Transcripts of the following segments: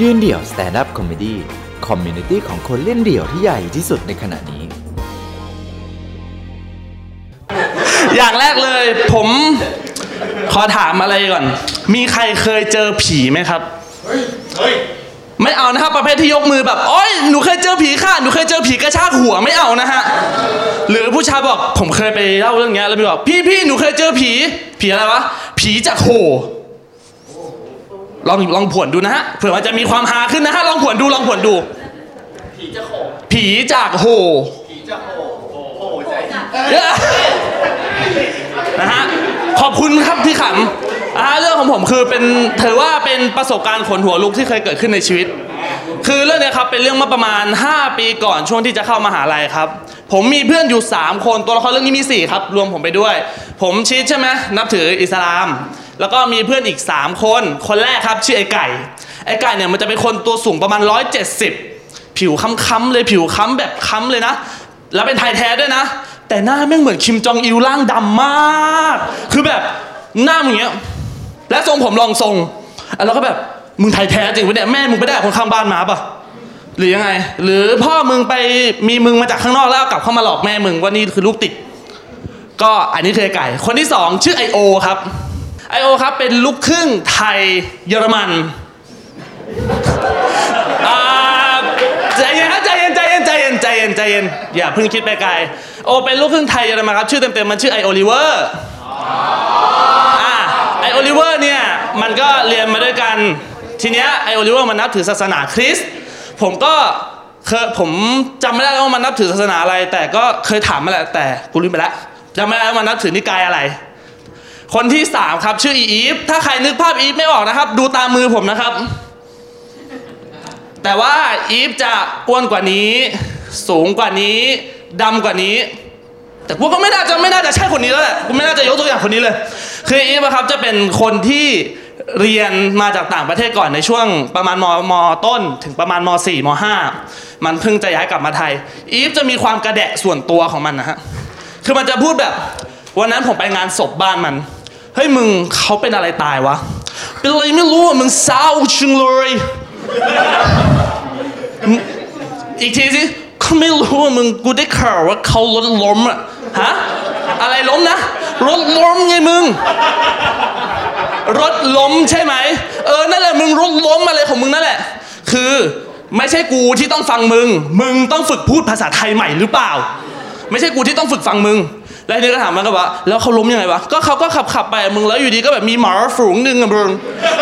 ยืนเดี่ยว stand-up comedy community ของคนเล่นเดี่ยวที่ใหญ่ที่สุดในขณะนี้ อย่างแรกเลยผมขอถามอะไรก่อน มีใครเคยเจอผีไหมครับ ไม่เอานะครับประเภทที่ยกมือแบบโอ้ยหนูเคยเจอผีค่ะหนูเคยเจอผีกระชากหัวไม่เอานะฮะหรือผู้ชายบอกผมเคยไปเล่าเรื่องเนี้ยแล้วมีบอกพี่พี่หนูเคยเจอผี ผีอะไรวะ ผีจากโห ลองลองผวนดูนะฮะเผื่อมันจะมีความฮาขึ้นนะฮะลองผวนดูลองผวนดู ผีจากโหผีจากโหนะฮะขอบคุณครับที่ขำอ่าเรื่องของผมคือเป็นถือว่าเป็นประสบการณ์ขนหัวลุกที่เคยเกิดขึ้นในชีวิต คือเรื่องนี้ครับเป็นเรื่องเมื่อประมาณ 5 ปีก่อนช่วงที่จะเข้ามหาลัยครับ ผมมีเพื่อนอยู่ 3 คนตัวละครเรื่องนี้มี 4 ครับ รวมผมไปด้วย ผมชีดใช่ไหมนับถืออิสลาม แล้วก็มีเพื่อนอีก 3 คน คนแรกครับชื่อไอ้ไก่ ไอ้ไก่เนี่ยมันจะเป็นคนตัวสูงประมาณ 170 ผิวค้ำๆเลยผิวค้ำแบบค้ำเลยนะ แล้วเป็นไทยแท้ด้วยนะ แต่หน้าแม่งเหมือนคิมจองอิลร่างดำมาก คือแบบหน้าอย่างเงี้ย และทรงผมรองทรง แล้วก็แบบมึงไทยแท้จริงปะเนี่ยแม่มึงไปได้คนข้างบ้านมาปะหรือยังไง หรือพ่อมึงไปมีมึงมาจากข้างนอกแล้วกลับเข้ามาหลอกแม่มึงว่านี่คือลูกติด ก็อันนี้คือไก่ คนที่สองชื่อไอ้โอครับ ไอ้โอครับเป็นลูกครึ่งไทยเยอรมันอ่าใจเย็นครับใจเย็นใจเย็นใจเย็นใจเย็นใจเย็นอย่าเพิ่งคิดไปไกลโอเป็นลูกครึ่งไทยเยอรมันครับ ชื่อเต็มๆมันชื่อไอ้โอลิเวอร์อะไอ้โอลิเวอร์เนี่ยมันก็เรียนมาด้วยกันทีเนี้ยไอ้โอลิเวอร์มันนับถือศาสนาคริสต์ผมก็เคยผมจำไม่ได้ว่ามันนับถือศาสนาอะไร แต่ก็เคยถามมาแหละแต่กูลืมไปแล้วจำไม่ได้ว่ามันนับถือนิกายอะไร คนที่สามครับ ชื่ออีฟถ้าใครนึกภาพอีฟไม่ออกนะครับ ดูตามมือผมนะครับ แต่ว่าอีฟจะอ้วนกว่านี้ สูงกว่านี้ดำกว่านี้ แต่กูก็ไม่น่าจะไม่น่าจะใช่คนนี้แล้วแหละกูไม่น่าจะยกตัวอย่างคนนี้เลย คืออีฟครับจะเป็นคนที่เรียนมาจากต่างประเทศก่อนในช่วงประมาณมมต้น ถึงประมาณม4ม5มันเพิ่งจะย้ายกลับมาไทย อีฟจะมีความกระแดะส่วนตัวของมันนะฮะคือมันจะพูดแบบ วันนั้นผมไปงานศพบ้านมัน ฮ้ยมึงเขาเป็นอะไรตายวะ เป็นอะไรไม่รู้อะมึงเศร้าชิงเลยอีกทีสิเขาไม่รู้ว่ามึงกูได้ข่าวว่าเขารถล้มอะฮะอะไรล้มนะ รถล้มไงมึง รถล้มใช่ไหม เออนั่นแหละมึงรถล้มอะไรของมึงนั่นแหละ คือไม่ใช่กูที่ต้องฟังมึง มึงต้องฝึกพูดภาษาไทยใหม่หรือเปล่า ไม่ใช่กูที่ต้องฝึกฟังมึง แล้วทีนี้ก็ถามมันก็ว่าแล้วเขาล้มยังไงวะก็เขาก็ขับขับไปมึงแล้วอยู่ดีก็แบบมีหมาฝูงหนึ่งอะมึง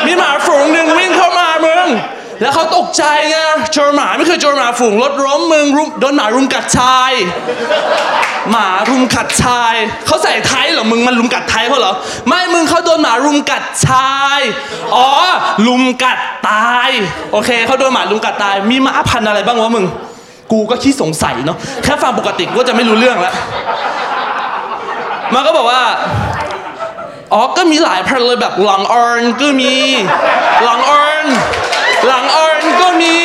มีหมาฝูงหนึ่งวิ่งเข้ามามึงแล้วเขาตกใจไงเจอหมาไม่เคยเจอหมาฝูงรถล้มมึงรุมโดนหมารุมกัดชาย หมารุมกัดชายเขาใส่ไทยเหรอมึงมันรุมกัดไทยเขาเหรอไม่มึงเขาโดนหมารุมกัดชายอ๋อรุมกัดตายโอเคเขาโดนหมารุมกัดตาย มีหมาพันอะไรบ้างวะมึง กูก็ขี้สงสัยเนาะแค่ฟังปกติกูก็จะไม่รู้เรื่องแล้ว มันก็บอกว่า อ๋อ ก็มีหลายพันเลยแบบหลังออนก็มี หลังออนหลังออนก็มี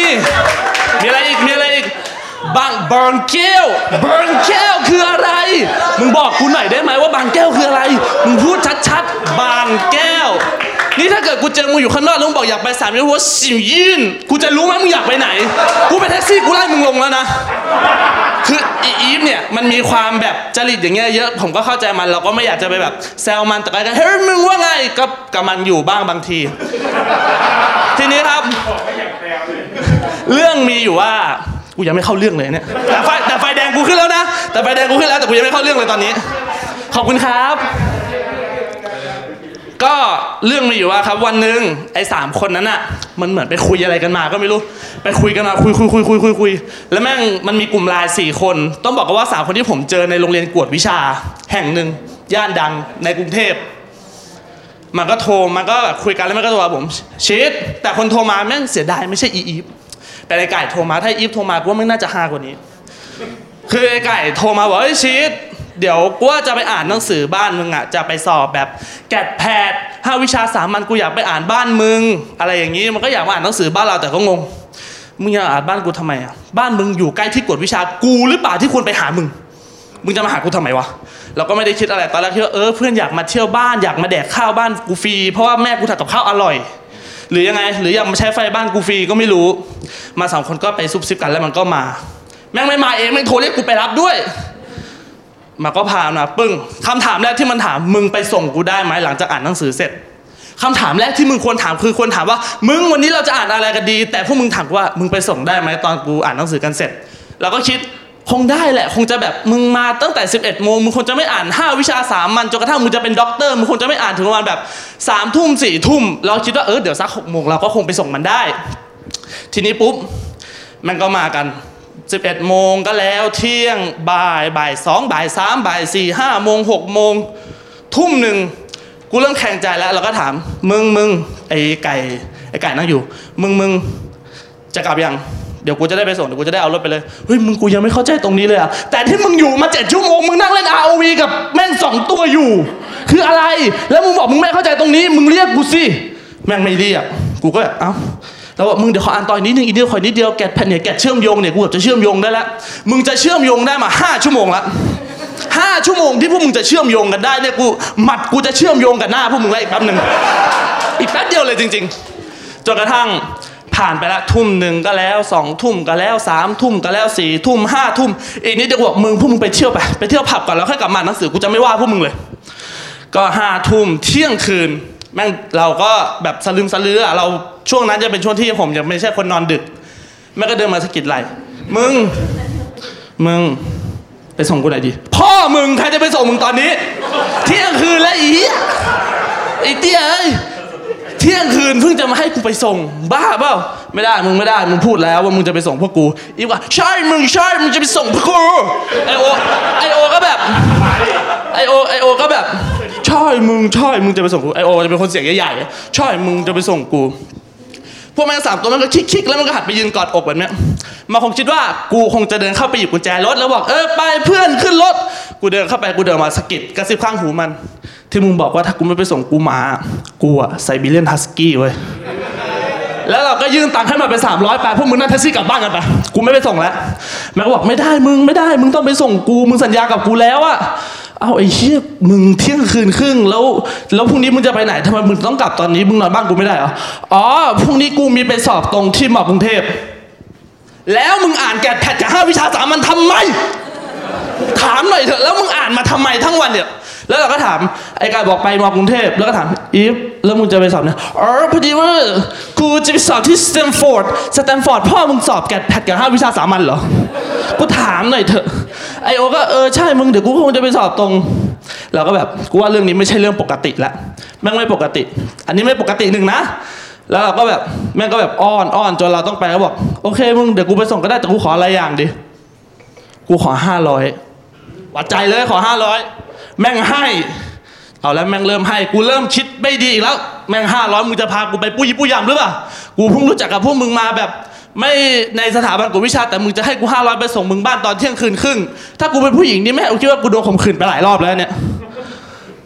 มีอะไรอีก มีอะไรอีกบางบางแก้วบางแก้วคืออะไร มึงบอกกูหน่อยได้ไหมว่าบางแก้วคืออะไร มึงพูดชัดๆ บางแก้ว นี่ถ้าเกิดกูเจอมึงอยู่ข้างนอกแล้วมึงบอกอยากไปสามยูว่าสิวยินกูจะรู้ไหมมึงอยากไปไหน กูเป็นแท็กซี่กูไล่มึงลงแล้วนะ คืออีอีฟเนี่ยมันมีความแบบจริตอย่างเงี้ยเยอะ ผมก็เข้าใจมันเราก็ไม่อยากจะไปแบบแซวมันแต่ก็เฮ้ยมึงว่าไงก็กับมันอยู่บ้างบางที ทีนี้ครับ เรื่องมีอยู่ว่ากูยังไม่เข้าเรื่องเลยเนี่ยแต่ไฟแต่ไฟแดงกูขึ้นแล้วนะ แต่ไฟแดงกูขึ้นแล้วแต่กูยังไม่เข้าเรื่องเลยตอนนี้ ขอบคุณครับ ก็เรื่องมีอยู่ว่าครับวันหนึ่งไอ้สามคนนั้นอะ มันเหมือนไปคุยอะไรกันมาก็ไม่รู้ ไปคุยกันมาคุยคุยคุยคุยคุยคุยแล้วแม่งมันมีกลุ่มไลน์สี่คน ต้องบอกกันว่าสามคนที่ผมเจอในโรงเรียนกวดวิชา แห่งหนึ่งย่านดังในกรุงเทพมันก็โทรมันก็แบบคุยกันแล้วมันก็โทรมาผมชิดแต่คนโทรมาแม่งเสียดายไม่ใช่อีอีฟแต่ไอ้ไก่โทรมาถ้าอีฟโทรมากูว่ามันน่าจะฮากว่านี้ คือไอ้ไก่โทรมาบอกเฮ้ยชีต เดี๋ยวกูว่าจะไปอ่านหนังสือบ้านมึงอะจะไปสอบแบบแกดแพดห้าวิชาสามัญกูอยากไปอ่านบ้านมึง อะไรอย่างนี้มันก็อยากมาอ่านหนังสือบ้านเราแต่ก็งงมึงอยากอ่านบ้านกูทำไมอะบ้านมึงอยู่ใกล้ที่กวดวิชากูหรือเปล่าที่ควรไปหามึง มึงจะมาหากูทำไมวะเราก็ไม่ได้คิดอะไรตอนแรกคิดว่าเออเพื่อนอยากมาเที่ยวบ้านอยากมาแดกข้าวบ้านกูฟรีเพราะว่าแม่กูทำกับข้าวอร่อย หรือยังไง หรืออยากมาใช้ไฟบ้านกูฟรีก็ไม่รู้ มาสองคนก็ไปซุบซิบกันแล้วมันก็มา แม่งไม่มาเองแม่งโทรเรียกกูไปรับด้วย มาก็พามาปึ้งคำถามแรกที่มันถามมึงไปส่งกูได้ไหมหลังจากอ่านหนังสือเสร็จคำถามแรกที่มึงควรถามคือควรถามว่า มึงวันนี้เราจะอ่านอะไรกันดี แต่พวกมึงถามว่ามึงไปส่งได้ไหมตอนกูอ่านหนังสือกันเสร็จเราก็คิดคงได้แหละ คงจะแบบมึงมาตั้งแต่ 11โมงมึงคงจะไม่อ่าน 5 วิชาสามันจนกระทั่งมึงจะเป็นด็อกเตอร์มึงคงจะไม่อ่านถึงประมาณแบบ3ามทุ่มสี่ทุ่มเราคิดว่าเออเดี๋ยวสักหกโมงเราก็คงไปส่งมันได้ ทีนี้ปุ๊บมันก็มากัน 11 โมงก็แล้วเที่ยงบ่ายบ่ายสองบ่ายสามบ่ายสี่ห้าโมงหกโมงทุ่มหนึ่งกูเริ่มแข่งใจแล้วเราก็ถาม มึงมึงไอ้ไก่ไอ้ไก่นั่งอยู่ มึงมึงจะกลับยังเดี๋ยวกูจะได้ไปส่งเดี๋ยวกูจะได้เอารถไปเลยเฮ้ยมึงกูยังไม่เข้าใจตรงนี้เลยอะแต่ที่มึงอยู่มาเจ็ดชั่วโมงมึงนั่งเล่น ROV กับแม่งสองตัวอยู่ คืออะไรแล้วมึงบอกมึงไม่เข้าใจตรงนี้ มึงเรียกกูสิแม่งไม่เรียกกูก็แบบเอ้า แล้วบอกมึงเดี๋ยวขออ่านต่ออีกนิดนึงอีกนิดขออีกนิดเดียวแกะแผ่นเนี่ยแกะเชื่อมโยงเนี่ยกูเกือบจะเชื่อมโยงได้ล้วมึงจะเชื่อมโยงได้มาห้าชั่วโมงละห้าชั่วโมงที่พวกมึงจะเชื่อมโยงกันได้เนี่ยกูหมัดกูจะเชื่อมโยงกับหน้าพวกมึงแล้วอีกแป๊บหนึ่งอีกแป๊บเดียวเลยจริง ๆจนกระทั่งผ่านไปละทุ่มหนึ่งก็แล้วสองทุ่มก็แล้วสามทุ่มก็แล้วสี่ทุ่มห้าทุ่มอีกนิดเดียวบอกมึงพวกมึงไปเที่ยวไปไปเที่ยวผับก่อนแล้วค่อยกลับมาหนังสือกูจะไม่ว่าพวกมึงเลย ก็ห้าทุ่มเที่ยงคืน แม่งเราก็แบบสลืมสลืออะเรา ช่วงนั้นจะเป็นช่วงที่ผมยังไม่ใช่คนนอนดึก แม่ก็เดินมาสะกิดไหลมึง มึง ไปส่งกูหน่อยดิพ่อมึงใครจะไปส่งมึงตอนนี้ เที่ยงคืนแล้วอีไอ้เตี้ยเอ้ยเที่ยงคืนเพิ่งจะมาให้กูไปส่ง บ้าเปล่าไม่ได้มึงไม่ได้มึงพูดแล้วว่ามึงจะไปส่งพวกกูอีกว่าใช่มึงใช่มึงจะไปส่งพวกกูไอโอไอโอก็แบบไอโอไอโอก็แบบใช่มึงใช่มึงจะไปส่งกูไอโอจะเป็นคนเสียงใหญ่ๆใช่มึงจะไปส่งกู พวกแม่งสามตัวมันก็คิกๆแล้วมันก็หันไปยืนกอดอกแบบเนี้ยมาคงคิดว่ากูคงจะเดินเข้าไปหยิบกุญแจรถแล้วบอกเออไปเพื่อนขึ้นรถกูเดินเข้าไปกูเดินมาสะกิดกระซิบข้างหูมัน ที่มึงบอกว่าถ้ากูไม่ไปส่งกูหมากูอะไซบีเรียนฮัสกี้เว้ยแล้วเราก็ยื่นตังค์ให้มันไป300ไปพวกมึงนั่งแท็กซี่กลับบ้านกันไปกูไม่ไปส่งแล้วแม่ก็บอกไม่ได้มึงไม่ได้ มึงต้องไปส่งกูมึงสัญญากับกูแล้วอะ เอาไอ้เชี่ยมึงเที่ยงคืนครึ่งแล้วแล้วพรุ่งนี้มึงจะไปไหนทำไมมึงต้องกลับตอนนี้มึงนอนบ้านกูไม่ได้เหรออ๋อพรุ่งนี้กูมีไปสอบตรงที่มอกรุงเทพแล้วมึงอ่าน GAT PAT จากห้าวิชาสามัญทำไม ถามหน่อยเถอะแล้วมึงอ่านมาทำไมทั้งวันเนี่ยแล้วเราก็ถามไอ้กายบอกไปมอกรุงเทพแล้วก็ถามอีฟแล้วมึงจะไปสอบเนี่ยอ๋อพอดีว่ากูจะไปสอบที่ Stamford Stamford พ่อมึงสอบ GAT PAT กับห้าวิชาสามัญเหรอกูถามหน่อยเถอะไอ้โอก็เออใช่มึงเดี๋ยวกูคงจะไปสอบตรงเราก็แบบกูว่าเรื่องนี้ไม่ใช่เรื่องปกติละแม่งไม่ปกติ อันนี้ไม่ปกติหนึ่งนะ แล้วเราก็แบบแม่งก็แบบอ้อนอ้อนจนเราต้องไปแล้วบอกโอเคมึงเดี๋ยวกูไปส่งก็ได้แต่กูขออะไรอย่างดิกูขอห้าร้อย วัดใจเลยขอห้าร้อยแม่งให้ เอาแล้วแม่งเริ่มให้ กูเริ่มคิดไม่ดีอีกแล้ว แม่งห้าร้อยมึงจะพากูไปปุ้ยปุ้ยยำหรือเปล่ากูเพิ่งรู้จักกับพวกมึงมาแบบ ไม่ในสถาบันกวดวิชาแต่มึงจะให้กูห้าร้อยไปส่งมึงบ้านตอนเที่ยงคืนครึ่งถ้ากูเป็นผู้หญิงนี่แม่กูคิดว่ากูโดนข่มขืนไปหลายรอบแล้วเนี่ย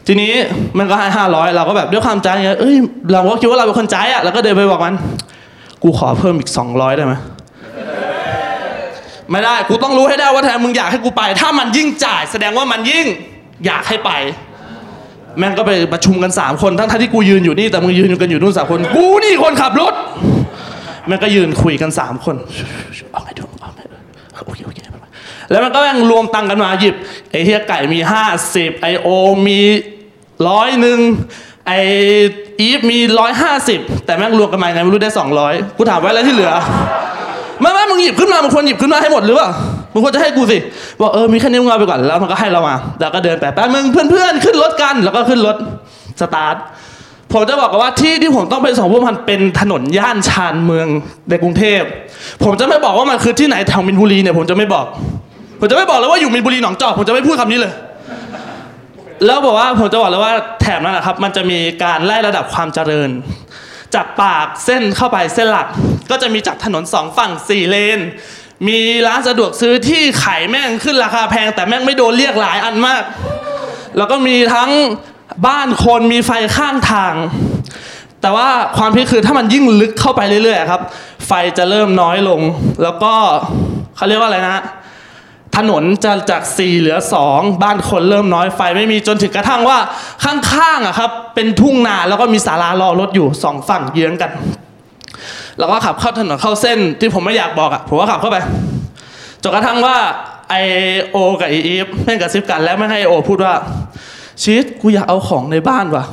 ทีนี้มันก็ให้ห้าร้อยเราก็แบบด้วยความใจไงเอ้ยเราก็คิดว่าเราเป็นคนใจอะเราก็เดินไปบอกมัน กูขอเพิ่มอีกสองร้อยได้ไหม ไม่ได้กูต้องรู้ให้ได้ว่าแทนมึงอยากให้กูไป ถ้ามันยิ่งจ่ายแสดงว่ามันยิ่งอยากให้ไป แม่งก็ไปประชุมกันสามคนทั้งที่กูยืนอยู่นี่แต่มึงยืนกันอยู่นู่นสามคน กูนี่คนขับรถแม่งก็ยืนคุยกันสามคนเอาไงดีวะเอาไงโอเคโอเคแล้วมันก็แม่งรวมตังค์กันมาหยิบไอ้เฮียไก่มีห้าสิบไอโอมีร้อยหนึ่งไออีฟมีร้อยห้าสิบแต่แม่งรวมกันมาไงไม่รู้ได้สองร้อยกูถามไว้แล้วที่เหลือ ไม่ไม่มึงหยิบขึ้นมามึงควรหยิบขึ้นมาให้หมดหรือเปล่ามึงควรจะให้กูสิบอกเออมีแค่นี้มึงเอาไปก่อนแล้วมันก็ให้เรามาแล้วก็เดินไปแป๊บมึงเพื่อนๆขึ้นรถกัน แล้วก็ขึ้นรถสตาร์ทผมจะบอกกันว่าที่ที่ผมต้องไปส่งพวกมันเป็นถนนย่านชานเมืองในกรุงเทพ ผมจะไม่บอกว่ามันคือที่ไหนแถวมินบุรีเนี่ยผมจะไม่บอก ผมจะไม่บอกเลยว่าอยู่มินบุรีหนองจอกผมจะไม่พูดคำนี้เลย แล้วบอกว่าผมจะบอกเลยว่าแถบนั้นนะครับ มันจะมีการไล่ระดับความเจริญ จากปากเส้นเข้าไปเส้นหลัก ก็จะมีจากถนนสองฝั่งสี่เลน มีร้านสะดวกซื้อที่ขายแม่งขึ้นราคาแพง แต่แม่งไม่โดนเรียกหลายอันมาก แล้วก็มีทั้งบ้านคนมีไฟข้างทาง แต่ว่าความพิคือถ้ามันยิ่งลึกเข้าไปเรื่อยๆครับ ไฟจะเริ่มน้อยลง แล้วก็เขาเรียกว่าอะไรนะ ถนนจะจากสี่เหลือสองบ้านคนเริ่มน้อยไฟไม่มีจนถึงกระทั่งว่าข้างๆอะครับเป็นทุ่งนาแล้วก็มีศาลารอรถอยู่สองฝั่งเยื้องกันเราก็ขับเข้าถนนเข้าเส้นที่ผมไม่อยากบอกอะผมก็ขับเข้าไปจนกระทั่งว่าไอโอกับอีฟแม่งกระซิบกันแล้วไม่ให้โอพูดว่าชีสกูอยากเอาของในบ้านว่ะ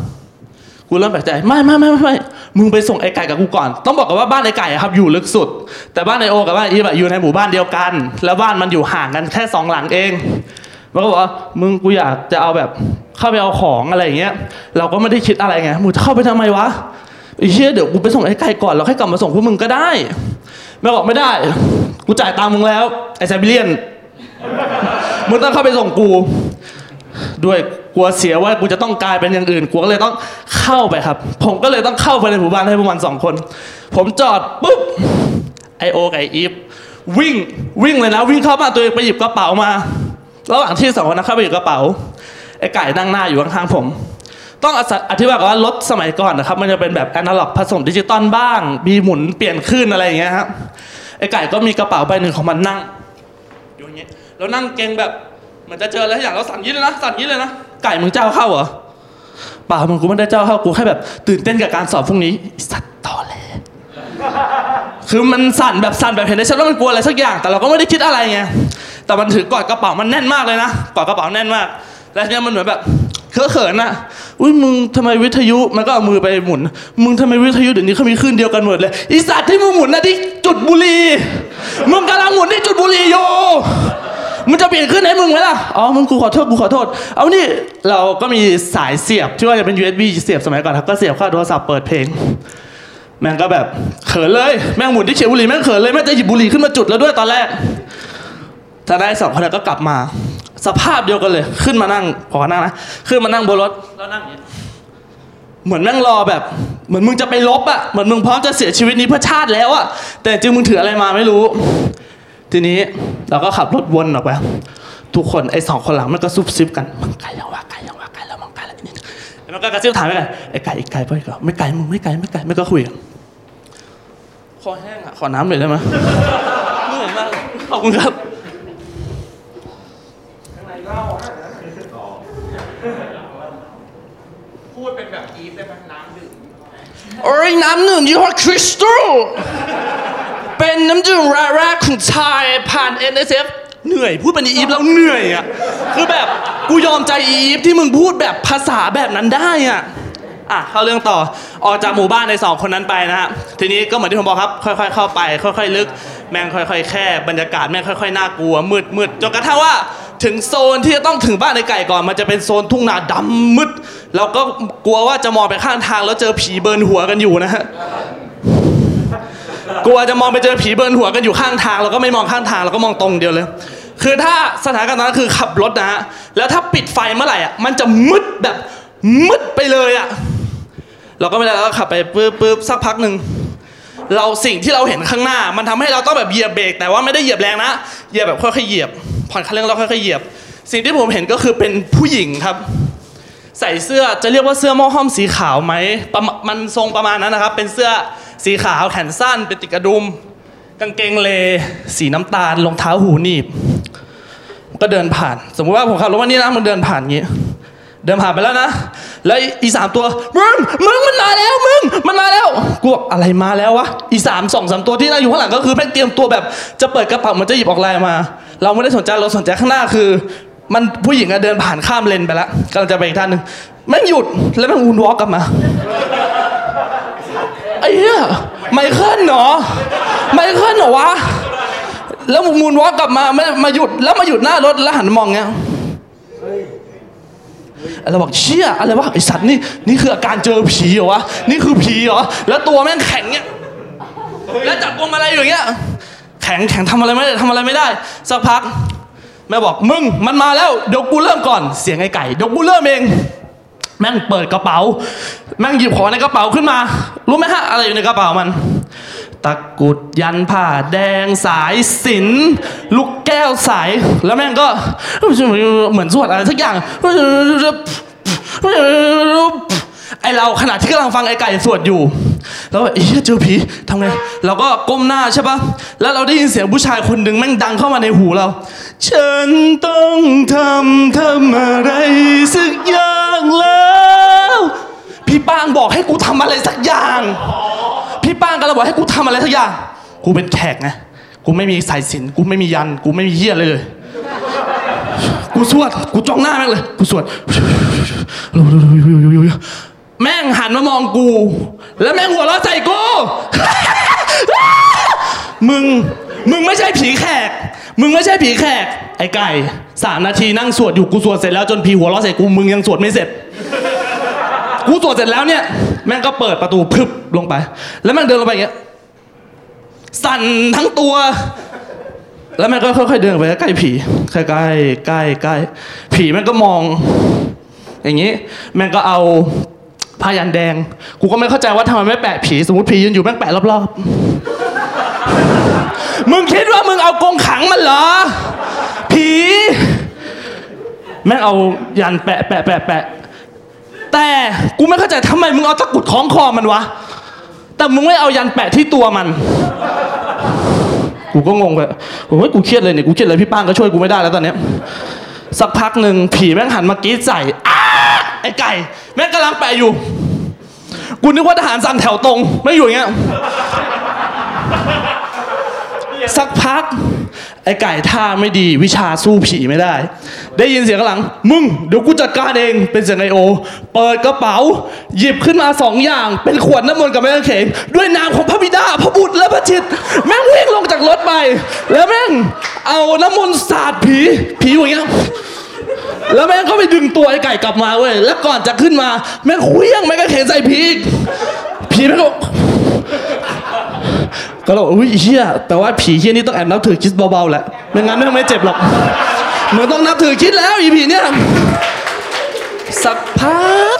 กูเริ่มแปลกใจไม่ไม่ไม่ไม่ไมึงไปส่งไอ้ไก่กับกูก่อน ต้องบอกกันว่าบ้านไอ้ไก่อะครับอยู่ลึกสุด แต่บ้านไอโอกับบ้านไออีฟอะอยู่ในหมู่บ้านเดียวกัน แล้วบ้านมันอยู่ห่างกันแค่สองหลังเองมันก็บอกว่ามึงกูอยากจะเอาแบบเข้าไปเอาของอะไรอย่างเงี้ย เราก็ไม่ได้คิดอะไรไงมึงจะเข้าไปทำไมวะไอ้เชี่ยเดี๋ยวกูไปส่งไอ้ไก่ก่อนแล้วค่อยกลับมาส่งพวกมึงก็ได้แม่บอกไม่ได้ กูจ่ายตังค์มึงแล้วไอ้ไซบีเรียนมึงต้องเข้าไปส่งกูด้วย กลัวเสียว่ากูจะต้องกลายเป็นอย่างอื่นกูก็เลยต้องเข้าไปครับ ผมก็เลยต้องเข้าไปในหมู่บ้านให้พวกมันสองคน ผมจอดปุ๊บไอโอกับไออีฟวิ่งวิ่งเลยนะวิ่งเข้าบ้านตัวเองไปหยิบกระเป๋ามา ระหว่างที่สองคนนั้นเข้าไปหยิบกระเป๋าไอไก่นั่งหน้าอยู่ข้างๆผม ต้องอธิบายก่อนว่ารถสมัยก่อนนะครับ มันจะเป็นแบบแอนาล็อกผสมดิจิตอลบ้างมีหมุนเปลี่ยนขึ้นอะไรอย่างเงี้ยครับไอไก่ก็มีกระเป๋าใบหนึ่งของมันนั่งอยู่อย่างเงี้ยแล้วนั่งเก่งแบบเหมือนจะเจออะไรอย่างแล้วสั่นยิ้เลยนะสั่นยิ้เลยนะ ไก่มึงเจ้าเข้าเหรอเปล่ามึงกูไม่ได้เจ้าเข้ากูแค่แบบ ตื่นเต้นกับการสอบพรุ่งนี้อ้สัตว์ต่อเลยคือมันสั่นแบบสั่นแบบเห็นได้ชัดว่ามันกลัวอะไรสักอย่าง แต่เราก็ไม่ได้คิดอะไรไงแต่มันถือกอดกระเป๋ามันแน่นมากเลยนะกอดกระเป๋าแน่นมาก แล้วเนี่ยมันเหมือนแบบเคอะเขินอะอุ้ยมึงทำไมวิทยุมันก็เอามือไปหมุน มึงทำไมวิทยุเดี๋ยวนี้เขามีคลื่นเดียวกันหมดเลยอีสัตว์ที่มึงหมุนนะที่จุดบุรีมึงกำลังหมุนที่จุดบุรีอยู่ มันจะเปลี่ยนขึ้นให้มึงไหมล่ะ อ๋อ มึงกูขอโทษ กูขอโทษ เอานี่เราก็มีสายเสียบที่ว่าจะเป็น USB เสียบสมัยก่อนครับก็เสียบเข้าโทรศัพท์เปิดเพลง แม่งก็แบบเขินเลย แม่งหมุนที่เขียวบุหรี่แม่งเขินเลย แม่งจะหยิบบุหรี่ขึ้นมาจุดแล้วด้วยตอนแรกถ้าได้สองคนก็กลับมา สภาพเดียวกันเลย ขึ้นมานั่งขอนั่งนะ ขึ้นมานั่งบนรถแล้วนั่งอย่างนี้เหมือนแม่งรอแบบ เหมือนมึงจะไปลบอะเหมือนมึงพร้อมจะเสียชีวิตนี้เพื่อชาติแล้วอะแต่จริงมึงถืออะไรมาไม่รู้ ทีนี้เราก็ขับรถวนออกไป ทุกคนไอ้สองคนหลังมันก็ซุบซิบกันมันไกลยังวะไกลยังวะไกลแล้วมันไกลแล้วนี่แล้วมันก็กระซิบถามไปกันไอ้ไก่ไอ้ไก่ไปก่อนไม่ไกลมึงไม่ไกลไม่ไกลไม่ก็คุยกันคอแห้งอะขอน้ำหน่อยได้ไหมเหนื่อยมากขอบคุณครับพูดเป็นแบบอีฟได้ไหมน้ำดื่มโอ้ยน้ำหนึ่งยี่ห้อคริสตัล เป็นน้ำดื่มแรกของไทยผ่าน NSF เหนื่อยพูดเป็นอีฟแล้วเหนื่อยอะคือแบบกูยอมใจอีฟที่มึงพูดแบบภาษาแบบนั้นได้อะอะเข้าเรื่องต่อออกจากหมู่บ้านในสองคนนั้นไปนะฮะทีนี้ก็เหมือนที่ผมบอกครับ ค่อยๆ เข้าไป ค่อยๆ ลึก แม่งค่อยๆ แคบบรรยากาศแม่งค่อยๆ น่ากลัวมืดมืดจนกระทั่งว่าถึงโซนที่จะต้องถึงบ้านในไก่ก่อน มันจะเป็นโซนทุ่งนาดำมืดเราก็กลัวว่าจะมองไปข้างทางแล้วเจอผีเบิร์นหัวกันอยู่นะฮะ กลัวจะมองไปเจอผีเบิร์นหัวกันอยู่ข้างทางเราก็ไม่มองข้างทางเราก็มองตรงเดียวเลย คือถ้าสถานการณ์นั้นคือขับรถนะฮะแล้วถ้าปิดไฟเมื่อไหร่อะมันจะมืดแบบมืดไปเลยอะเราก็ไม่ได้เราก็ขับไปปึ๊บปึ๊บสักพักหนึ่งเราสิ่งที่เราเห็นข้างหน้า มันทำให้เราต้องแบบเหยียบเบรกแต่ว่าไม่ได้เหยียบแรงนะเหยียบแบบค่อยๆเหยียบผ่อนคันเร่งแล้วค่อยๆเหยียบ สิ่งที่ผมเห็นก็คือเป็นผู้หญิงครับ ใส่เสื้อจะเรียกว่าเสื้อหม้อห้อมสีขาวไหมมันทรงประมาณนั้นนะครับ เป็นเสื้อ สีขาวแขนสั้นเป็นติกระดุม กางเกงเล สีน้ำตาลรองเท้าหูหนีบ ก็เดินผ่าน สมมติว่าผมขับรถวันนี้นะมันเดินผ่านอย่างงี้ เดินผ่านไปแล้วนะ แล้วอีสามตัว มึง มึงมันมาแล้ว มึง มันมาแล้ว กูบอกอะไรมาแล้ววะ อีสามสองสามตัวที่นั่งอยู่ข้างหลังก็คือแม่งเตรียมตัวแบบจะเปิดกระเป๋ามันจะหยิบออกไลน์มา เราไม่ได้สนใจเราสนใจข้างหน้าคือ มันผู้หญิงอะเดินผ่านข้ามเลนไปแล้วกำลังจะไปอีกท่านหนึ่งแม่งหยุดแล้วแม่งวูนวอล์กกลับมา ไอ้เหี้ยไมเคิลเหรอไมเคิลเหรอวะ แล้วมูนวอล์กกลับมาไม่มาหยุดแล้วมาหยุดหน้ารถแล้วหันมองเงี้ยเราบอกเชี่ยอะไรวะไอสัตว์นี่นี่คืออาการเจอผีเหรอวะนี่คือผีเหรอแล้วตัวแม่งแข็งเนี่ยแล้วจับพวงมาลัยอยู่อย่างเงี้ยแข็งแข็งทำอะไรไม่ได้ทำอะไรไม่ได้ สักพักแม่บอกมึงมันมาแล้วเดี๋ยวกูเริ่มก่อนเสียงไอ้ไก่เดี๋ยวกูเริ่มเอง แม่งเปิดกระเป๋า แม่งหยิบของในกระเป๋าขึ้นมา รู้ไหมฮะ อะไรอยู่ในกระเป๋ามัน ตะกุดยันผ้าแดงสายสินลูกแก้วใสแล้วแม่งก็เหมือนสวดอะไรสักอย่างไอเราขณะที่กำลังฟังไอไก่สวดอยู่ แล้วแบบเอ๊ะเจอผีทำไง เราก็ก้มหน้าใช่ปะแล้วเราได้ยินเสียงผู้ชายคนหนึ่งแม่งดังเข้ามาในหูเรา ฉันต้องทำทำอะไรสักอย่างแล้ว พี่ป้างบอกให้กูทำอะไรสักอย่าง พี่ป้างก็เลยบอกให้กูทำอะไรสักอย่าง กูเป็นแขกไงกูไม่มีสายสินกูไม่มียัน กูไม่มีเหี้ยเลย กูสวด กูจ้องหน้าแม่งเลย กูสวด แม่งหันมามองกู แล้วแม่งหัวเราะใส่กู มึง มึงไม่ใช่ผีแขก มึงไม่ใช่ผีแขก ไอ้ไก่สามนาทีนั่งสวดอยู่กูสวดเสร็จแล้วจนผีหัวเราะใส่กูมึงยังสวดไม่เสร็จ กูสวดเสร็จแล้วเนี่ย แม่งก็เปิดประตูพึบลงไป แล้วแม่งเดินลงไปอย่างเงี้ย สั่นทั้งตัว แล้วแม่งก็ค่อยๆเดินไปใกล้ผีใกล้ๆใกล้ใกล้ใกล้ผีแม่งก็มอง อย่างนี้ แม่งก็เอาผ้ายันแดง กูก็ไม่เข้าใจว่าทำไมไม่แปะผีสมมติผียืนอยู่แม่งแปะรอบๆ มึงคิดว่ามึงเอากงขังมันเหรอ ผี แม่งเอายันแปะแปะแปะแปะ แต่กูไม่เข้าใจทำไมมึงเอาตะกุดคล้องคอมันวะ แต่มึงไม่เอายันแปะที่ตัวมัน กูก็งงไปโอ้ยกูเครียดเลยเนี่ย กูเครียดเลยพี่ป้างก็ช่วยกูไม่ได้แล้วตอนเนี้ย สักพักหนึ่งผีแม่งหันมากรีดใส่อาไอ้ไก่ แม่งกำลังแปะอยู่ กูนึกว่าทหารสั่งแถวตรง ไม่อยู่อย่างเงี้ย สักพัก ไอ้ไก่ท่าไม่ดีวิชาสู้ผีไม่ได้ ได้ยินเสียงข้างหลัง มึงเดี๋ยวกูจัดการเองเป็นเสียงไอโอ เปิดกระเป๋า หยิบขึ้นมาสองอย่าง เป็นขวดน้ำมนต์กับแม่กางเขนด้วยนามของพระบิดาพระบุตรและพระจิต แม่งวิ่งลงจากรถไป แล้วแม่งเอาน้ำมนต์สาดผีผีอย่างเงี้ยแล้วแม่งก็ไปดึงตัวไอ้ไก่กลับมาเว้ยแล้วก่อนจะขึ้นมา แม่งเคลี้ยงแม่งก็เขนใส่ผีอีกผีแม่งก็ ก็เลยบอกอุ้ยเฮียแต่ว่าผีเฮียนี่ต้องแอบนับถือคิดเบาๆแหละไม่งั้นแม่งไม่เจ็บหรอกมึงต้องนับถือคิดแล้วอีผีเนี่ยสักพัก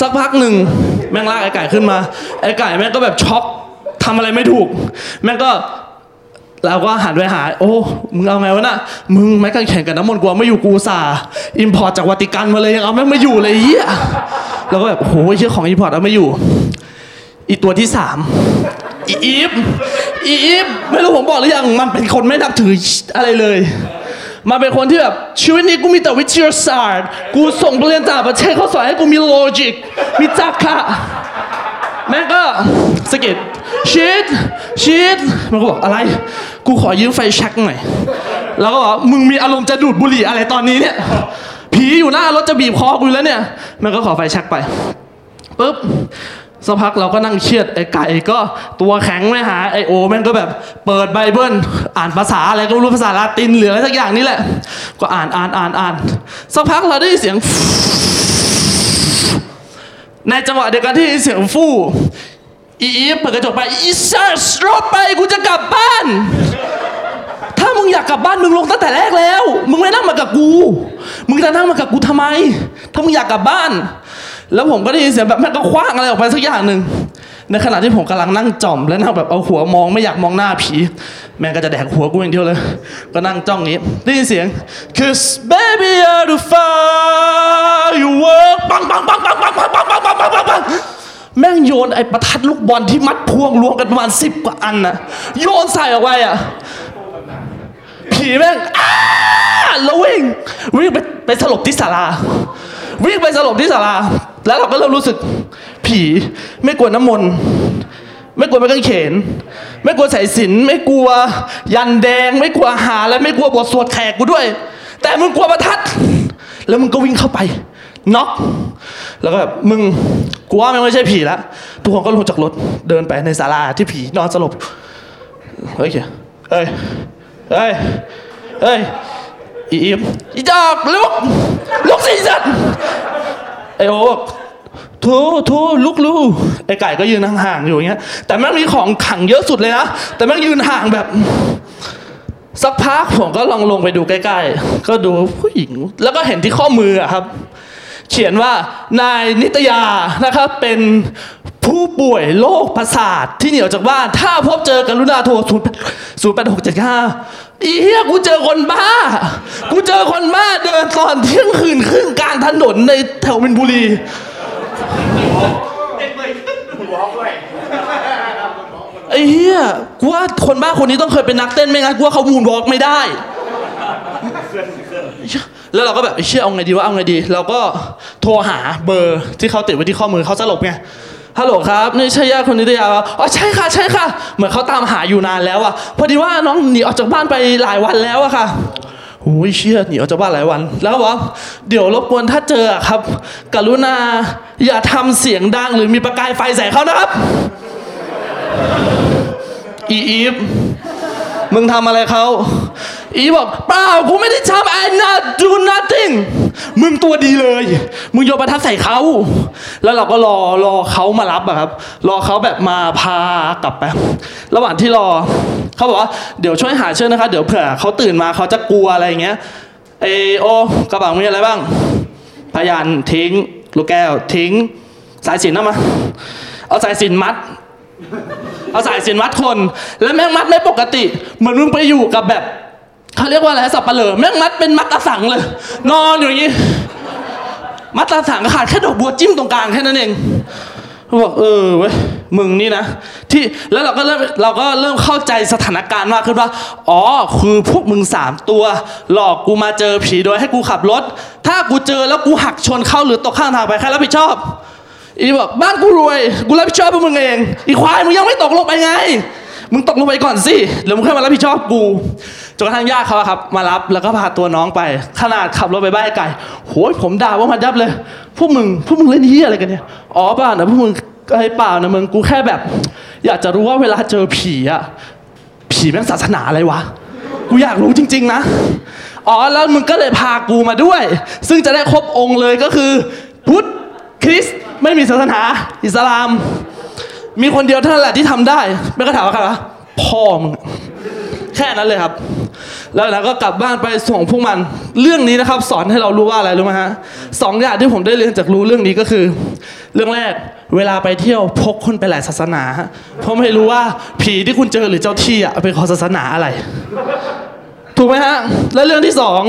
สักพักหนึ่งแม่งลากไอ้ไก่ขึ้นมา ไอ้ไก่แม่งก็แบบช็อกทำอะไรไม่ถูก แม่งก็เราก็หันไปหา โอ้ มึงเอาไงวะน่ะ มึงแม่งกันแข่งกับน้ำมนต์กูเอาไม่อยู่กูอุตส่าห์ import จากวาติกันมาเลยยังเอาแม่งไม่อยู่เลยเฮียเราก็แบบโอ้โหเชื่อของ import เอาไม่อยู่ อีตัวที่สามอีอีฟอีอีฟไม่รู้ผมบอกหรือยังมันเป็นคนไม่นับถืออะไรเลยมันเป็นคนที่แบบชีวิตนี้กูมีแต่วิทยาศาสตร์ กูส่งไปเรียนต่างประเทศเขาสอนให้กูมี logic มีจักระแม่ก็สกิดชีตชีตมันก็บอกอะไร กูขอยืมไฟแช็กหน่อย แล้วก็บอกมึงมีอารมณ์จะดูดบุหรี่อะไรตอนนี้เนี่ย ผีอยู่หน้ารถจะบีบคอกูแล้วเนี่ย มันก็ขอไฟแช็กไปปุ๊บ สักพักเราก็นั่งเครียดไอ้ไก่ก็ตัวแข็งไม่หาไอโอแม่งก็แบบเปิดไบเบิลอ่านภาษาอะไรก็รู้ภาษาลาตินหรืออะไรสักอย่างนี่แหละ ก็อ่านอ่านอ่านอ่านสักพักเราได้เสียง ในจังหวะเดียวกันที่เสียงฟู่อีฟเปิดกระจกไปอีซัสรถไปกูจะกลับบ้าน ถ้ามึงอยากกลับบ้านมึงลงตั้งแต่แรกแล้ว มึงไม่นั่งมากับกู มึงจะนั่งมากับกูทำไม ถ้ามึงอยากกลับบ้าน แล้วผมก็ได้ยินเสียงแบบแม่ก็คว้างอะไรออกไปสักอย่างหนึ่งในขณะที่ผมกำลังนั่งจ่อมและนั่งแบบเอาหัวมองไม่อยากมองหน้าผี แม่ก็จะแดกหัวกูอย่างเดียวเลย ก็นั่งจ้องนี้ได้ยินเสียง cause baby you're the firework ปังปังปังปังปังปังปังปังปังปังปังปังแม่งโยนไอ้ประทัดลูกบอลที่มัดพวงรวมกันประมาณสิบกว่าอันน่ะโยนใส่ออกไปอะผีแม่งอ้าแล้ววิ่งวิ่งไปไปสลบที่ศาลา วิ่งไปสลบที่ศาลา แล้วเราก็เริ่มรู้สึกผี ไม่กลัวน้ำมนต์ไม่กลัวไม้กางเขน ไม่กลัวสายสิญจนไม่กลัว ยันแดง ไม่กลัวหาและไม่กลัวบทสวดแขกกูด้วย แต่มึงกลัวประทัด แล้วมึงก็วิ่งเข้าไปน็อกแล้วก็แบบมึงกูว่ามันไม่ใช่ผีละทุกคนก็ลงจากรถเดินไปในศาลาที่ผีนอนสลบเฮ้ยเฮ้ยเฮ้ยเฮ้ย อีอิมอีดอกลุกลุกสิสัตว์ไอโอบอกโถโถลุกลูไอไก่ก็ยืนห่างๆอยู่อย่างเงี้ย แต่แม่งมีของขังเยอะสุดเลยนะ แต่แม่งยืนห่างแบบ สักพักผมก็ลองลงไปดูใกล้ ๆ ก็ดูผู้หญิง แล้วก็เห็นที่ข้อมืออะครับ เขียนว่านายนิตยานะครับเป็นผู้ป่วยโรคประสาทที่เหนียวจากบ้านถ้าพบเจอกรุณาโทรศูนย์แปดหกเจ็ดห้าอีเหี้ยกูเจอคนบ้า กูเจอคนบ้าเดินตอนเที่ยงคืนครึ่งกลางถนนในแถวมินบุรีหัวด้วยไอ้เหี้ยกูว่าคนบ้าคนนี้ต้องเคยเป็นนักเต้นไม่งั้นกูว่าเขามูนวอล์กไม่ได้ แล้วเราก็แบบเชื่อเอาไงดีว่าเอาไงดี เราก็โทรหาเบอร์ที่เขาติดไว้ที่ข้อมือเขาสลบไงฮัลโหลครับนี่ใช่ญาติคนนิตยาปะอ๋อใช่ค่ะใช่ค่ะ เหมือนเขาตามหาอยู่นานแล้วอะพอดีว่าน้องหนีออกจากบ้านไปหลายวันแล้วอะค่ะโอ้ยเชื่อหนีออกจากบ้านหลายวัน แล้วบอกว่าเดี๋ยวรบกวนถ้าเจอครับ กรุณาอย่าทำเสียงดังหรือมีประกายไฟใส่เขานะครับอีอีฟ มึงทำอะไรเขาอีบอกเปล่ากูไม่ได้ทำ I not do nothing มึงตัวดีเลย มึงโยนประทัดใส่เขา แล้วเราก็รอรอเขามารับอะครับ รอเขาแบบมาพากลับไประหว่างที่รอเขาบอกว่าเดี๋ยวช่วยหาเชือกนะคะ เดี๋ยวเผื่อเขาตื่นมาเขาจะกลัวอะไรอย่างเงี้ยเอโอกระเป๋ามีอะไรบ้างพยานทิ้ง ลูกแก้วทิ้ง สายสินเอามา เอาสายสินมัด เอาสายสินมัดคน แล้วแม่งมัดไม่ปกติ เหมือนมึงไปอยู่กับแบบเขาเรียกว่าอะไรสับปะเหร่อแม่งมัดเป็นมัดตาสังเลย นอนอยู่อย่างนี้ มัดตาสังขาดแค่ดอกบัวจิ้มตรงกลางแค่นั้นเองเขาบอกเออเว้ยมึงนี่นะ ที่แล้วเราก็เริ่มเราก็เริ่มเข้าใจสถานการณ์มากขึ้นว่า อ๋อ คือพวกมึงสามตัว หลอกกูมาเจอผีโดยให้กูขับรถ ถ้ากูเจอแล้วกูหักชนเข้าหรือตกข้างทางไปใครรับผิดชอบ อีบอกบ้านกูรวย กูรับผิดชอบพวกมึงเอง อีควายมึงยังไม่ตกลงไปไง มึงตกลงไปก่อนสิแล้วมึงค่อยมารับผิดชอบกูจนกระทั่งญาติเขาอะครับ มารับแล้วก็พาตัวน้องไป ขนาดขับรถไปบ้านไอ้ไก่โหยผมด่าว่ามันยับเลย พวกมึงพวกมึงเล่นเฮียอะไรกันเนี่ยอ๋อเปล่านะพวกมึงไอ้เปล่านะมึงกูแค่แบบ อยากจะรู้ว่าเวลาเจอผีอะผีแม่งศาสนาอะไรวะกูอยากรู้จริง ๆ นะ อ๋อแล้วมึงก็เลยพากูมาด้วย ซึ่งจะได้ครบองค์เลยก็คือพุทธ คริสต์ไม่มีศาสนา อิสลาม มีคนเดียวเท่านั้นแหละที่ทำได้ไม่ก็ถามว่าใครวะพ่อมึงแค่นั้นเลยครับ แล้วแล้วก็กลับบ้านไปส่งพวกมัน เรื่องนี้นะครับ สอนให้เรารู้ว่าอะไรรู้ไหมฮะสองอย่างที่ผมได้เรียนจากรู้เรื่องนี้ก็คือ เรื่องแรกเวลาไปเที่ยวพกคนไปหลายศาสนา เพราะไม่รู้ว่าผีที่คุณเจอหรือเจ้าที่อะเป็นของศาสนาอะไร ถูกไหมฮะ และเรื่องที่สอง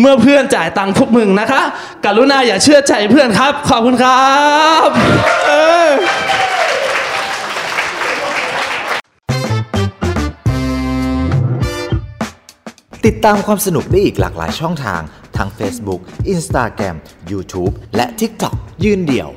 เมื่อเพื่อนจ่ายตังค์พวกมึงนะคะ กรุณาอย่าเชื่อใจเพื่อนครับ ขอบคุณครับเออติดตามความสนุกได้อีกหลากหลายช่องทาง ทั้ง Facebook Instagram YouTube และ TikTok ยืนเดี่ยว